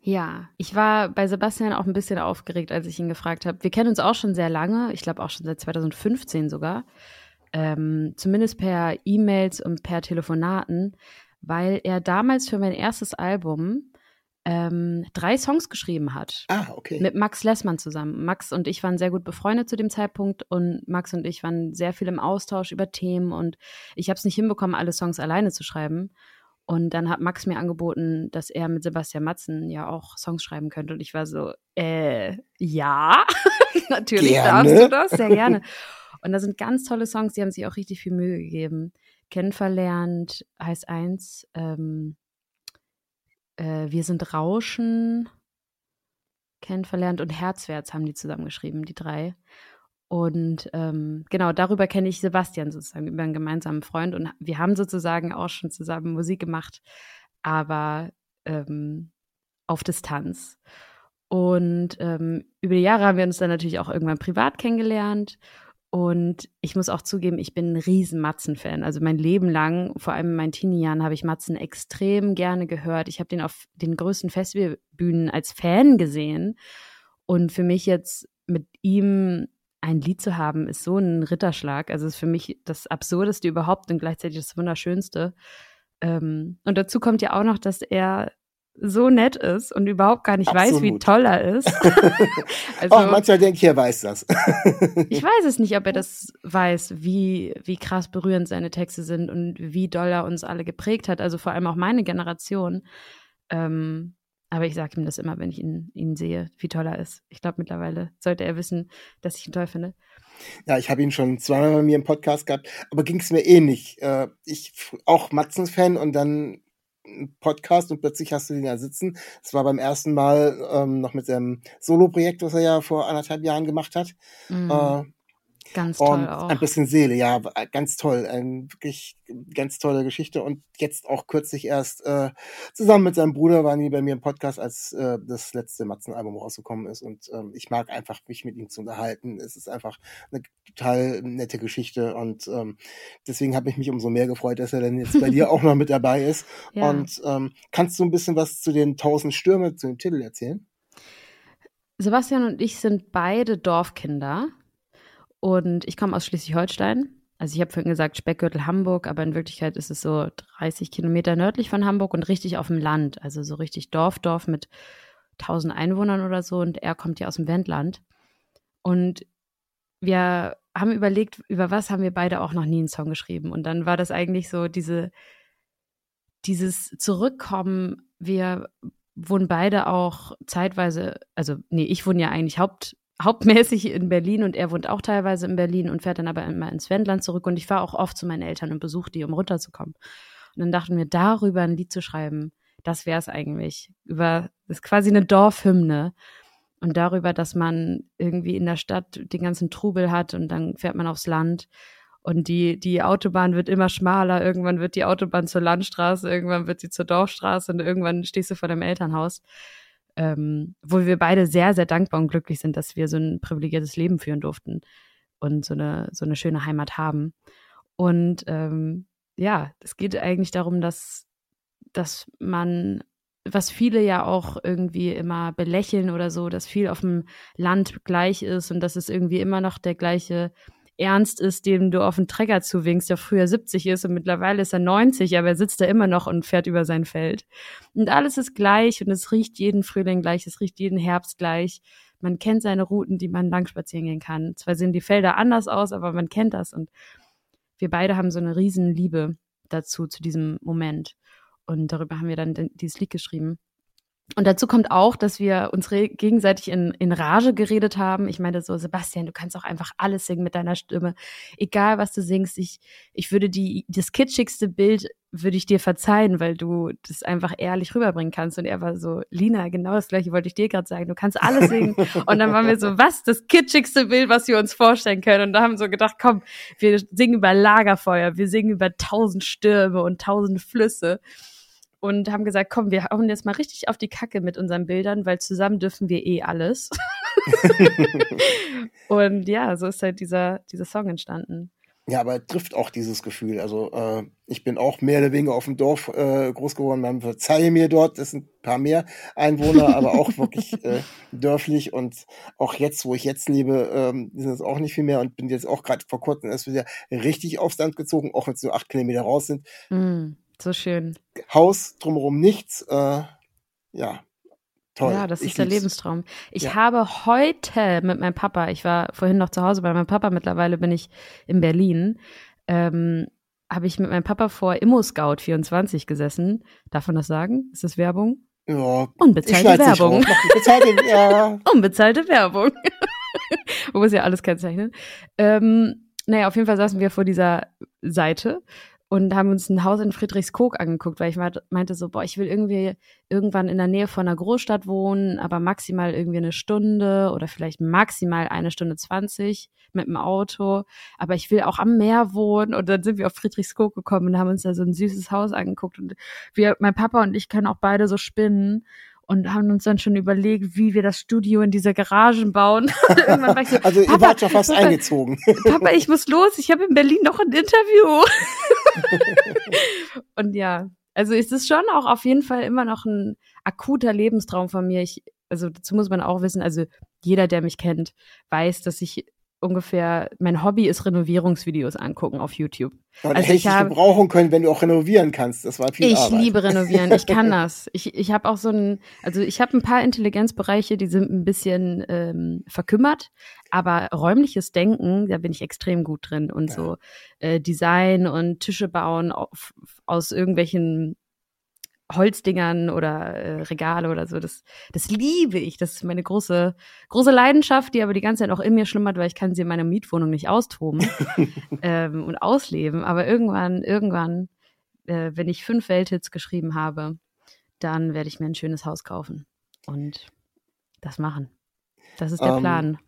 Ja, ich war bei Sebastian auch ein bisschen aufgeregt, als ich ihn gefragt habe. Wir kennen uns auch schon sehr lange, ich glaube auch schon seit 2015 sogar. Ähm, zumindest per E-Mails und per Telefonaten, weil er damals für mein erstes Album ähm, drei Songs geschrieben hat. Ah, okay. Mit Max Lessmann zusammen. Max und ich waren sehr gut befreundet zu dem Zeitpunkt und Max und ich waren sehr viel im Austausch über Themen und ich habe es nicht hinbekommen, alle Songs alleine zu schreiben. Und dann hat Max mir angeboten, dass er mit Sebastian Matzen ja auch Songs schreiben könnte. Und ich war so, äh, ja, natürlich gerne. darfst du das, sehr gerne. Und da sind ganz tolle Songs, die haben sich auch richtig viel Mühe gegeben. Kennenverlernt heißt eins, ähm, äh, Wir sind Rauschen kennenverlernt und Herzwärts haben die zusammengeschrieben, die drei. Und ähm, genau, darüber kenne ich Sebastian sozusagen, über einen gemeinsamen Freund. Und wir haben sozusagen auch schon zusammen Musik gemacht, aber ähm, auf Distanz. Und ähm, über die Jahre haben wir uns dann natürlich auch irgendwann privat kennengelernt. Und ich muss auch zugeben, ich bin ein riesen Matzen-Fan. Also mein Leben lang, vor allem in meinen Teenie-Jahren, habe ich Matzen extrem gerne gehört. Ich habe den auf den größten Festivalbühnen als Fan gesehen. Und für mich jetzt mit ihm ein Lied zu haben, ist so ein Ritterschlag. Also ist für mich das Absurdeste überhaupt und gleichzeitig das Wunderschönste. Ähm, und dazu kommt ja auch noch, dass er so nett ist und überhaupt gar nicht Absolut. weiß, wie toll er ist. also, oh, manchmal denke ich, er weiß das. ich weiß es nicht, ob er das weiß, wie, wie krass berührend seine Texte sind und wie doll er uns alle geprägt hat. Also vor allem auch meine Generation. Ähm, aber ich sage ihm das immer, wenn ich ihn, ihn sehe, wie toll er ist. Ich glaube, mittlerweile sollte er wissen, dass ich ihn toll finde. Ja, ich habe ihn schon zweimal bei mir im Podcast gehabt, aber ging es mir ähnlich. Äh, ich auch Matzens-Fan und dann Podcast und plötzlich hast du den da sitzen. Es war beim ersten Mal ähm, noch mit seinem Solo-Projekt, was er ja vor anderthalb Jahren gemacht hat. Mhm. Äh, Ganz toll und auch. Ein bisschen Seele, ja, ganz toll. Ein wirklich ganz tolle Geschichte. Und jetzt auch kürzlich erst äh, zusammen mit seinem Bruder waren die bei mir im Podcast, als äh, das letzte Matzen-Album rausgekommen ist. Und ähm, ich mag einfach, mich mit ihm zu unterhalten. Es ist einfach eine total nette Geschichte. Und ähm, deswegen habe ich mich umso mehr gefreut, dass er dann jetzt bei dir auch noch mit dabei ist. Ja. Und ähm, kannst du ein bisschen was zu den tausend Stürme, zu dem Titel erzählen? Sebastian und ich sind beide Dorfkinder. Und ich komme aus Schleswig-Holstein. Also ich habe vorhin gesagt Speckgürtel Hamburg, aber in Wirklichkeit ist es so 30 Kilometer nördlich von Hamburg und richtig auf dem Land. Also so richtig Dorf, Dorf mit 1000 Einwohnern oder so. Und er kommt ja aus dem Wendland. Und wir haben überlegt, über was haben wir beide auch noch nie einen Song geschrieben. Und dann war das eigentlich so diese, dieses Zurückkommen. Wir wohnen beide auch zeitweise, also nee, ich wohne ja eigentlich haupt, hauptmäßig in Berlin und er wohnt auch teilweise in Berlin und fährt dann aber immer ins Wendland zurück und ich fahre auch oft zu meinen Eltern und besuche die, um runterzukommen. Und dann dachten wir, darüber ein Lied zu schreiben, das wäre es eigentlich. Über, das ist quasi eine Dorfhymne. Und darüber, dass man irgendwie in der Stadt den ganzen Trubel hat und dann fährt man aufs Land und die, die Autobahn wird immer schmaler, irgendwann wird die Autobahn zur Landstraße, irgendwann wird sie zur Dorfstraße und irgendwann stehst du vor deinem Elternhaus ähm, wo wir beide sehr, sehr dankbar und glücklich sind, dass wir so ein privilegiertes Leben führen durften und so eine, so eine schöne Heimat haben. Und ähm, ja, es geht eigentlich darum, dass, dass man, was viele ja auch irgendwie immer belächeln oder so, dass viel auf dem Land gleich ist und dass es irgendwie immer noch der gleiche Ernst ist, dem du auf den Träger zuwinkst, der früher 70 ist und mittlerweile ist er 90, aber er sitzt da immer noch und fährt über sein Feld. Und alles ist gleich und es riecht jeden Frühling gleich, es riecht jeden Herbst gleich. Man kennt seine Routen, die man lang spazieren gehen kann. Zwar sehen die Felder anders aus, aber man kennt das und wir beide haben so eine riesen Liebe dazu, zu diesem Moment. Und darüber haben wir dann dieses Lied geschrieben. Und dazu kommt auch, dass wir uns gegenseitig in, in Rage geredet haben. Ich meine so, Sebastian, du kannst auch einfach alles singen mit deiner Stimme. Egal, was du singst. Ich, ich würde die, das kitschigste Bild würde ich dir verzeihen, weil du das einfach ehrlich rüberbringen kannst. Und er war so, Lina, genau das gleiche wollte ich dir gerade sagen. Du kannst alles singen. Und dann waren wir so, was? Das kitschigste Bild, was wir uns vorstellen können. Und da haben wir so gedacht, komm, wir singen über Lagerfeuer, wir singen über tausend Stürme und tausend Flüsse und haben gesagt, komm, wir hauen jetzt mal richtig auf die Kacke mit unseren Bildern, weil zusammen dürfen wir eh alles. und ja, so ist halt dieser, dieser Song entstanden. Ja, aber er trifft auch dieses Gefühl. Also äh, ich bin auch mehr oder weniger auf dem Dorf äh, groß geworden. Man verzeihe mir dort, es sind ein paar mehr Einwohner, aber auch wirklich äh, dörflich. Und auch jetzt, wo ich jetzt lebe, ähm, sind es auch nicht viel mehr und bin jetzt auch gerade vor kurzem erst wieder richtig aufs Land gezogen, auch wenn es nur acht Kilometer raus sind. Mm. So schön. Haus, drumherum nichts. Äh, ja, toll. Ja, das ich ist der Lebenstraum. Ich ja. habe heute mit meinem Papa, ich war vorhin noch zu Hause bei meinem Papa, mittlerweile bin ich in Berlin, ähm, habe ich mit meinem Papa vor Immo Scout 24 gesessen. Darf man das sagen? Ist das Werbung? Ja. Unbezahlte Werbung. Bezahlte, ja. Unbezahlte Werbung. Man muss ja alles kennzeichnen. Ähm, naja, auf jeden Fall saßen wir vor dieser Seite und haben uns ein Haus in Friedrichskoog angeguckt, weil ich meinte so, boah, ich will irgendwie irgendwann in der Nähe von einer Großstadt wohnen, aber maximal irgendwie eine Stunde oder vielleicht maximal eine Stunde zwanzig mit dem Auto. Aber ich will auch am Meer wohnen. Und dann sind wir auf Friedrichskoog gekommen und haben uns da so ein süßes Haus angeguckt. Und wir, mein Papa und ich können auch beide so spinnen und haben uns dann schon überlegt, wie wir das Studio in diese Garagen bauen. so, also ihr wart schon fast Papa, eingezogen. Papa, ich muss los, ich habe in Berlin noch ein Interview. und ja, also ist es schon auch auf jeden Fall immer noch ein akuter Lebenstraum von mir. Ich, also dazu muss man auch wissen, also jeder, der mich kennt, weiß, dass ich ungefähr, mein Hobby ist Renovierungsvideos angucken auf YouTube. Ja, also hätte ich hab, gebrauchen können, wenn du auch renovieren kannst. Das war viel Ich Arbeit. liebe renovieren, ich kann das. Ich, ich habe auch so ein, also ich habe ein paar Intelligenzbereiche, die sind ein bisschen ähm, verkümmert, aber räumliches Denken, da bin ich extrem gut drin und ja. so äh, Design und Tische bauen auf, aus irgendwelchen Holzdingern oder äh, Regale oder so. Das, das liebe ich. Das ist meine große, große Leidenschaft, die aber die ganze Zeit auch in mir schlummert, weil ich kann sie in meiner Mietwohnung nicht austoben ähm, und ausleben. Aber irgendwann, irgendwann, äh, wenn ich fünf Welthits geschrieben habe, dann werde ich mir ein schönes Haus kaufen und das machen. Das ist der um, ähm, Plan.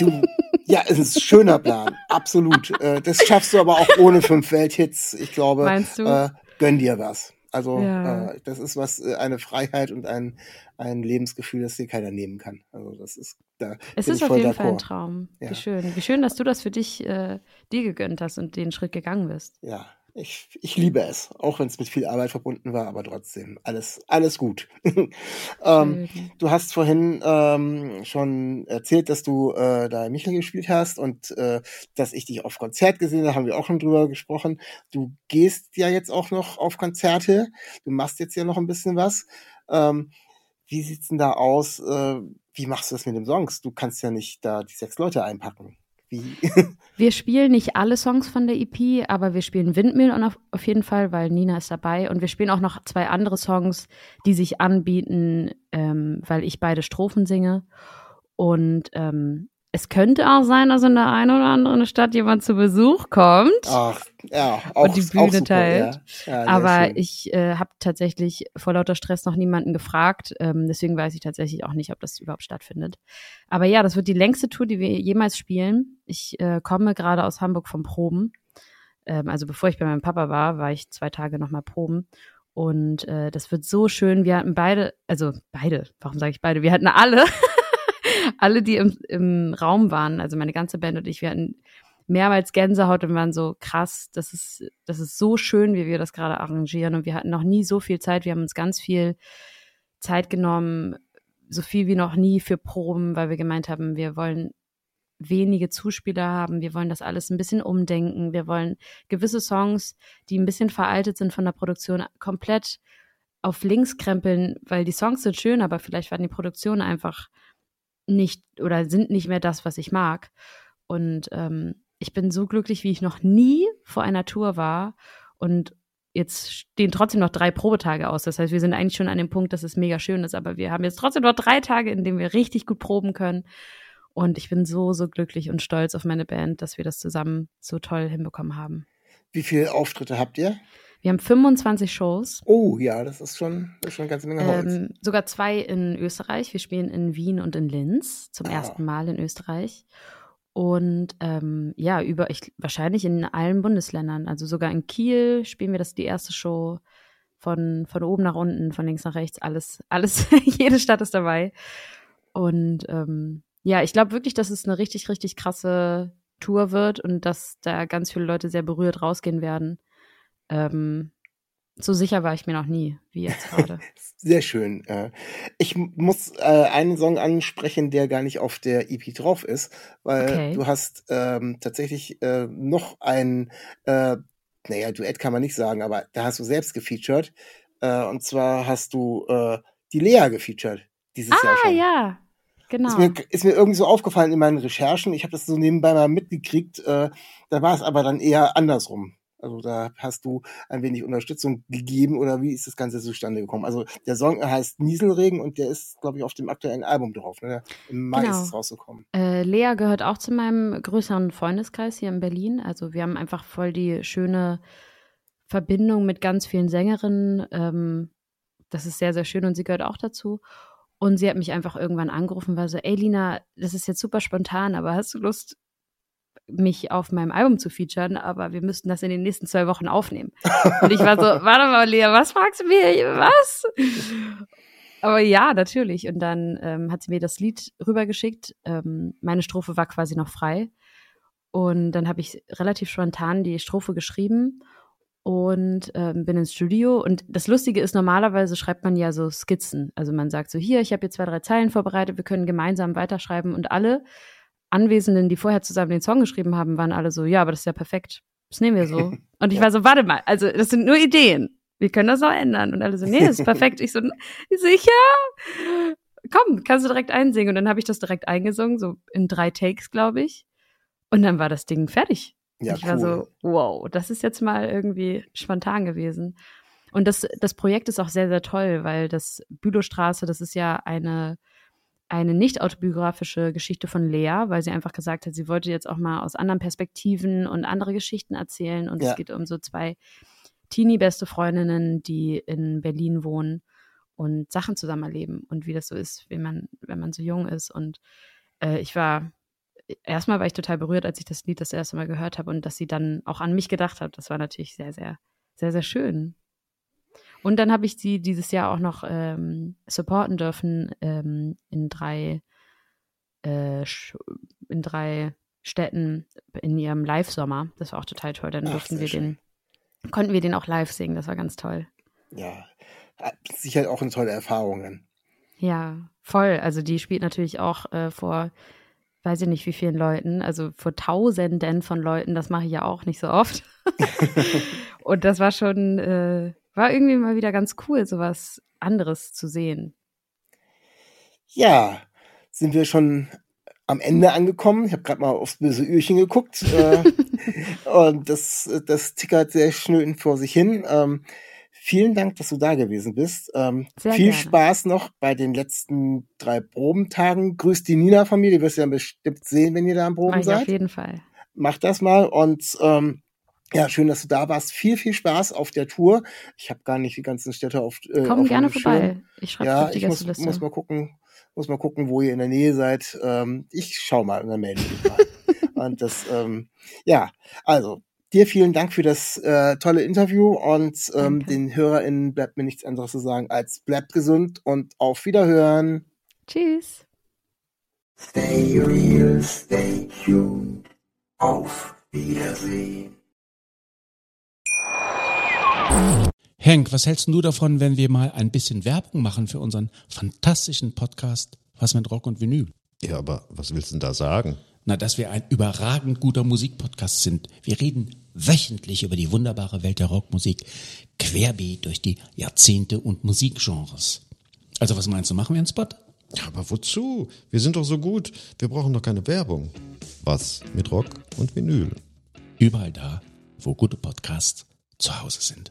Du, ja, es ist ein schöner Plan, absolut. Äh, das schaffst du aber auch ohne fünf Welthits. Ich glaube, Meinst du? Äh, gönn dir was. Also ja. äh, das ist was, äh, eine Freiheit und ein, ein Lebensgefühl, das dir keiner nehmen kann. Also das ist da. Es ist auf jeden Fall ein Traum. Ja. Wie schön. Wie schön, dass du das für dich äh, dir gegönnt hast und den Schritt gegangen bist. Ja, ich, ich liebe es, auch wenn es mit viel Arbeit verbunden war, aber trotzdem alles, alles gut. ähm, du hast vorhin ähm, schon erzählt, dass du äh, da Michael gespielt hast und äh, dass ich dich auf Konzert gesehen habe, haben wir auch schon drüber gesprochen. Du gehst ja jetzt auch noch auf Konzerte, du machst jetzt ja noch ein bisschen was. Ähm, wie sieht's denn da aus? Äh, wie machst du das mit den Songs? Du kannst ja nicht da die sechs Leute einpacken. Wie? wir spielen nicht alle Songs von der EP, aber wir spielen Windmill auf, auf jeden Fall, weil Nina ist dabei. Und wir spielen auch noch zwei andere Songs, die sich anbieten, ähm, weil ich beide Strophen singe. Und ähm, es könnte auch sein, dass in der einen oder anderen Stadt jemand zu Besuch kommt. Ach, ja, auch, und die Bühne super, teilt. Ja. Ja, Aber schön. ich äh, habe tatsächlich vor lauter Stress noch niemanden gefragt. Ähm, deswegen weiß ich tatsächlich auch nicht, ob das überhaupt stattfindet. Aber ja, das wird die längste Tour, die wir jemals spielen. Ich äh, komme gerade aus Hamburg vom Proben. Ähm, also bevor ich bei meinem Papa war, war ich zwei Tage nochmal proben. Und äh, das wird so schön. Wir hatten beide, also beide, warum sage ich beide? Wir hatten alle alle, die im, im Raum waren, also meine ganze Band und ich, wir hatten mehrmals Gänsehaut und waren so krass, das ist, das ist so schön, wie wir das gerade arrangieren. Und wir hatten noch nie so viel Zeit. Wir haben uns ganz viel Zeit genommen, so viel wie noch nie für Proben, weil wir gemeint haben, wir wollen wenige Zuspieler haben. Wir wollen das alles ein bisschen umdenken. Wir wollen gewisse Songs, die ein bisschen veraltet sind von der Produktion, komplett auf links krempeln, weil die Songs sind schön, aber vielleicht waren die Produktionen einfach nicht oder sind nicht mehr das, was ich mag. Und ähm, ich bin so glücklich, wie ich noch nie vor einer Tour war. Und jetzt stehen trotzdem noch drei Probetage aus. Das heißt, wir sind eigentlich schon an dem Punkt, dass es mega schön ist, aber wir haben jetzt trotzdem noch drei Tage, in denen wir richtig gut proben können. Und ich bin so, so glücklich und stolz auf meine Band, dass wir das zusammen so toll hinbekommen haben. Wie viele Auftritte habt ihr? Wir haben 25 Shows. Oh ja, das ist schon, das ist schon eine ganze Menge Holz. Ähm, sogar zwei in Österreich. Wir spielen in Wien und in Linz zum Ah. ersten Mal in Österreich. Und ähm, ja, über ich wahrscheinlich in allen Bundesländern. Also sogar in Kiel spielen wir das die erste Show von, von oben nach unten, von links nach rechts, alles, alles, jede Stadt ist dabei. Und ähm, ja, ich glaube wirklich, dass es eine richtig, richtig krasse Tour wird und dass da ganz viele Leute sehr berührt rausgehen werden. Ähm, so sicher war ich mir noch nie, wie jetzt gerade. Sehr schön. Äh, Ich muss äh, einen Song ansprechen, der gar nicht auf der EP drauf ist, weil Okay. du hast ähm, tatsächlich äh, noch ein, äh, naja, Duett kann man nicht sagen, aber da hast du selbst gefeatured. Äh, und zwar hast du äh, die Lea gefeatured dieses Jahr ah, schon. ja, genau. Ist mir, ist mir irgendwie so aufgefallen in meinen Recherchen. Ich habe das so nebenbei mal mitgekriegt. Da war es aber dann eher andersrum. Also da hast du ein wenig Unterstützung gegeben oder wie ist das Ganze zustande gekommen? Also der Song heißt Nieselregen und der ist, glaube ich, auf dem aktuellen Album drauf. Ne? Im Mai Genau. ist es rausgekommen. Äh, Lea gehört auch zu meinem größeren Freundeskreis hier in Berlin. Also wir haben einfach voll die schöne Verbindung mit ganz vielen Sängerinnen. Ähm, das ist sehr, sehr schön und sie gehört auch dazu. Und sie hat mich einfach irgendwann angerufen, war so, ey Lina, das ist jetzt super spontan, aber hast du Lust, mich auf meinem Album zu featuren? Aber wir müssten das in den nächsten zwei Wochen aufnehmen. Und ich war so, warte mal, Lea, was fragst du mir? Was? Aber ja, natürlich. Und dann ähm, hat sie mir das Lied rübergeschickt. Ähm, meine Strophe war quasi noch frei. Und dann habe ich relativ spontan die Strophe geschrieben und ähm, bin ins Studio. Und das Lustige ist, normalerweise schreibt man ja so Skizzen. Also man sagt so, hier, ich habe jetzt zwei, drei Zeilen vorbereitet, wir können gemeinsam weiterschreiben. Und alle Anwesenden, die vorher zusammen den Song geschrieben haben, waren alle so, ja, aber das ist ja perfekt. Das nehmen wir so. Und ich war so, warte mal, also das sind nur Ideen. Wir können das auch ändern. Und alle so, nee, das ist perfekt. Ich so, sicher? Komm, kannst du direkt einsingen. Und dann habe ich das direkt eingesungen, so in drei Takes, glaube ich. Und dann war das Ding fertig. Ja, ich war cool. so, wow, das ist jetzt mal irgendwie spontan gewesen. Und das, das Projekt ist auch sehr, sehr toll, weil das Bülowstraße, das ist ja eine, eine nicht autobiografische Geschichte von Lea, weil sie einfach gesagt hat, sie wollte jetzt auch mal aus anderen Perspektiven und andere Geschichten erzählen. Und Ja. es geht um so zwei Teenie-beste Freundinnen, die in Berlin wohnen und Sachen zusammen erleben und wie das so ist, wenn man, wenn man so jung ist. Und äh, ich war, erstmal war ich total berührt, als ich das Lied das erste Mal gehört habe und dass sie dann auch an mich gedacht hat. Das war natürlich sehr, sehr, sehr, sehr schön. Und dann habe ich sie dieses Jahr auch noch ähm, supporten dürfen ähm, in drei äh, in drei Städten in ihrem Live-Sommer. Das war auch total toll. Dann Ach, durften wir schön. den, konnten wir den auch live singen. Das war ganz toll. Ja, hat sicher auch eine tolle Erfahrung dann. Ja, voll. Also die spielt natürlich auch äh, vor, weiß ich nicht wie vielen Leuten, also vor Tausenden von Leuten. Das mache ich ja auch nicht so oft. Und das war schon, äh, war irgendwie mal wieder ganz cool, sowas anderes zu sehen. Ja, sind wir schon am Ende angekommen. Ich habe gerade mal aufs böse Öhrchen geguckt. Äh, und das, das tickert sehr schnöden vor sich hin. Ähm, vielen Dank, dass du da gewesen bist. Ähm, viel gerne. Spaß noch bei den letzten drei Probentagen. Grüß die Nina von mir, die wirst du ja bestimmt sehen, wenn ihr da am Mach Proben auf seid. jeden Fall. Mach das mal und ähm, ja, schön, dass du da warst. Viel, viel Spaß auf der Tour. Ich habe gar nicht die ganzen Städte auf äh, Komm auf gerne vorbei. Ich schreibe Ja, auf die ich muss, Gästeliste. muss mal gucken, muss mal gucken, wo ihr in der Nähe seid. Ähm, ich schau mal und dann melde ich mich mal. und das, ähm, ja, also dir vielen Dank für das äh, tolle Interview und ähm, Danke. den HörerInnen bleibt mir nichts anderes zu sagen als bleibt gesund und auf Wiederhören. Tschüss. Stay real, stay tuned. Auf Wiedersehen. Henk, was hältst du davon, wenn wir mal ein bisschen Werbung machen für unseren fantastischen Podcast Was mit Rock und Vinyl? Ja, aber was willst du denn da sagen? Na, dass wir ein überragend guter Musikpodcast sind. Wir reden wöchentlich über die wunderbare Welt der Rockmusik, querbeet durch die Jahrzehnte und Musikgenres. Also was meinst du, machen wir einen Spot? Ja, aber wozu? Wir sind doch so gut. Wir brauchen doch keine Werbung. Was mit Rock und Vinyl? Überall da, wo gute Podcasts zu Hause sind.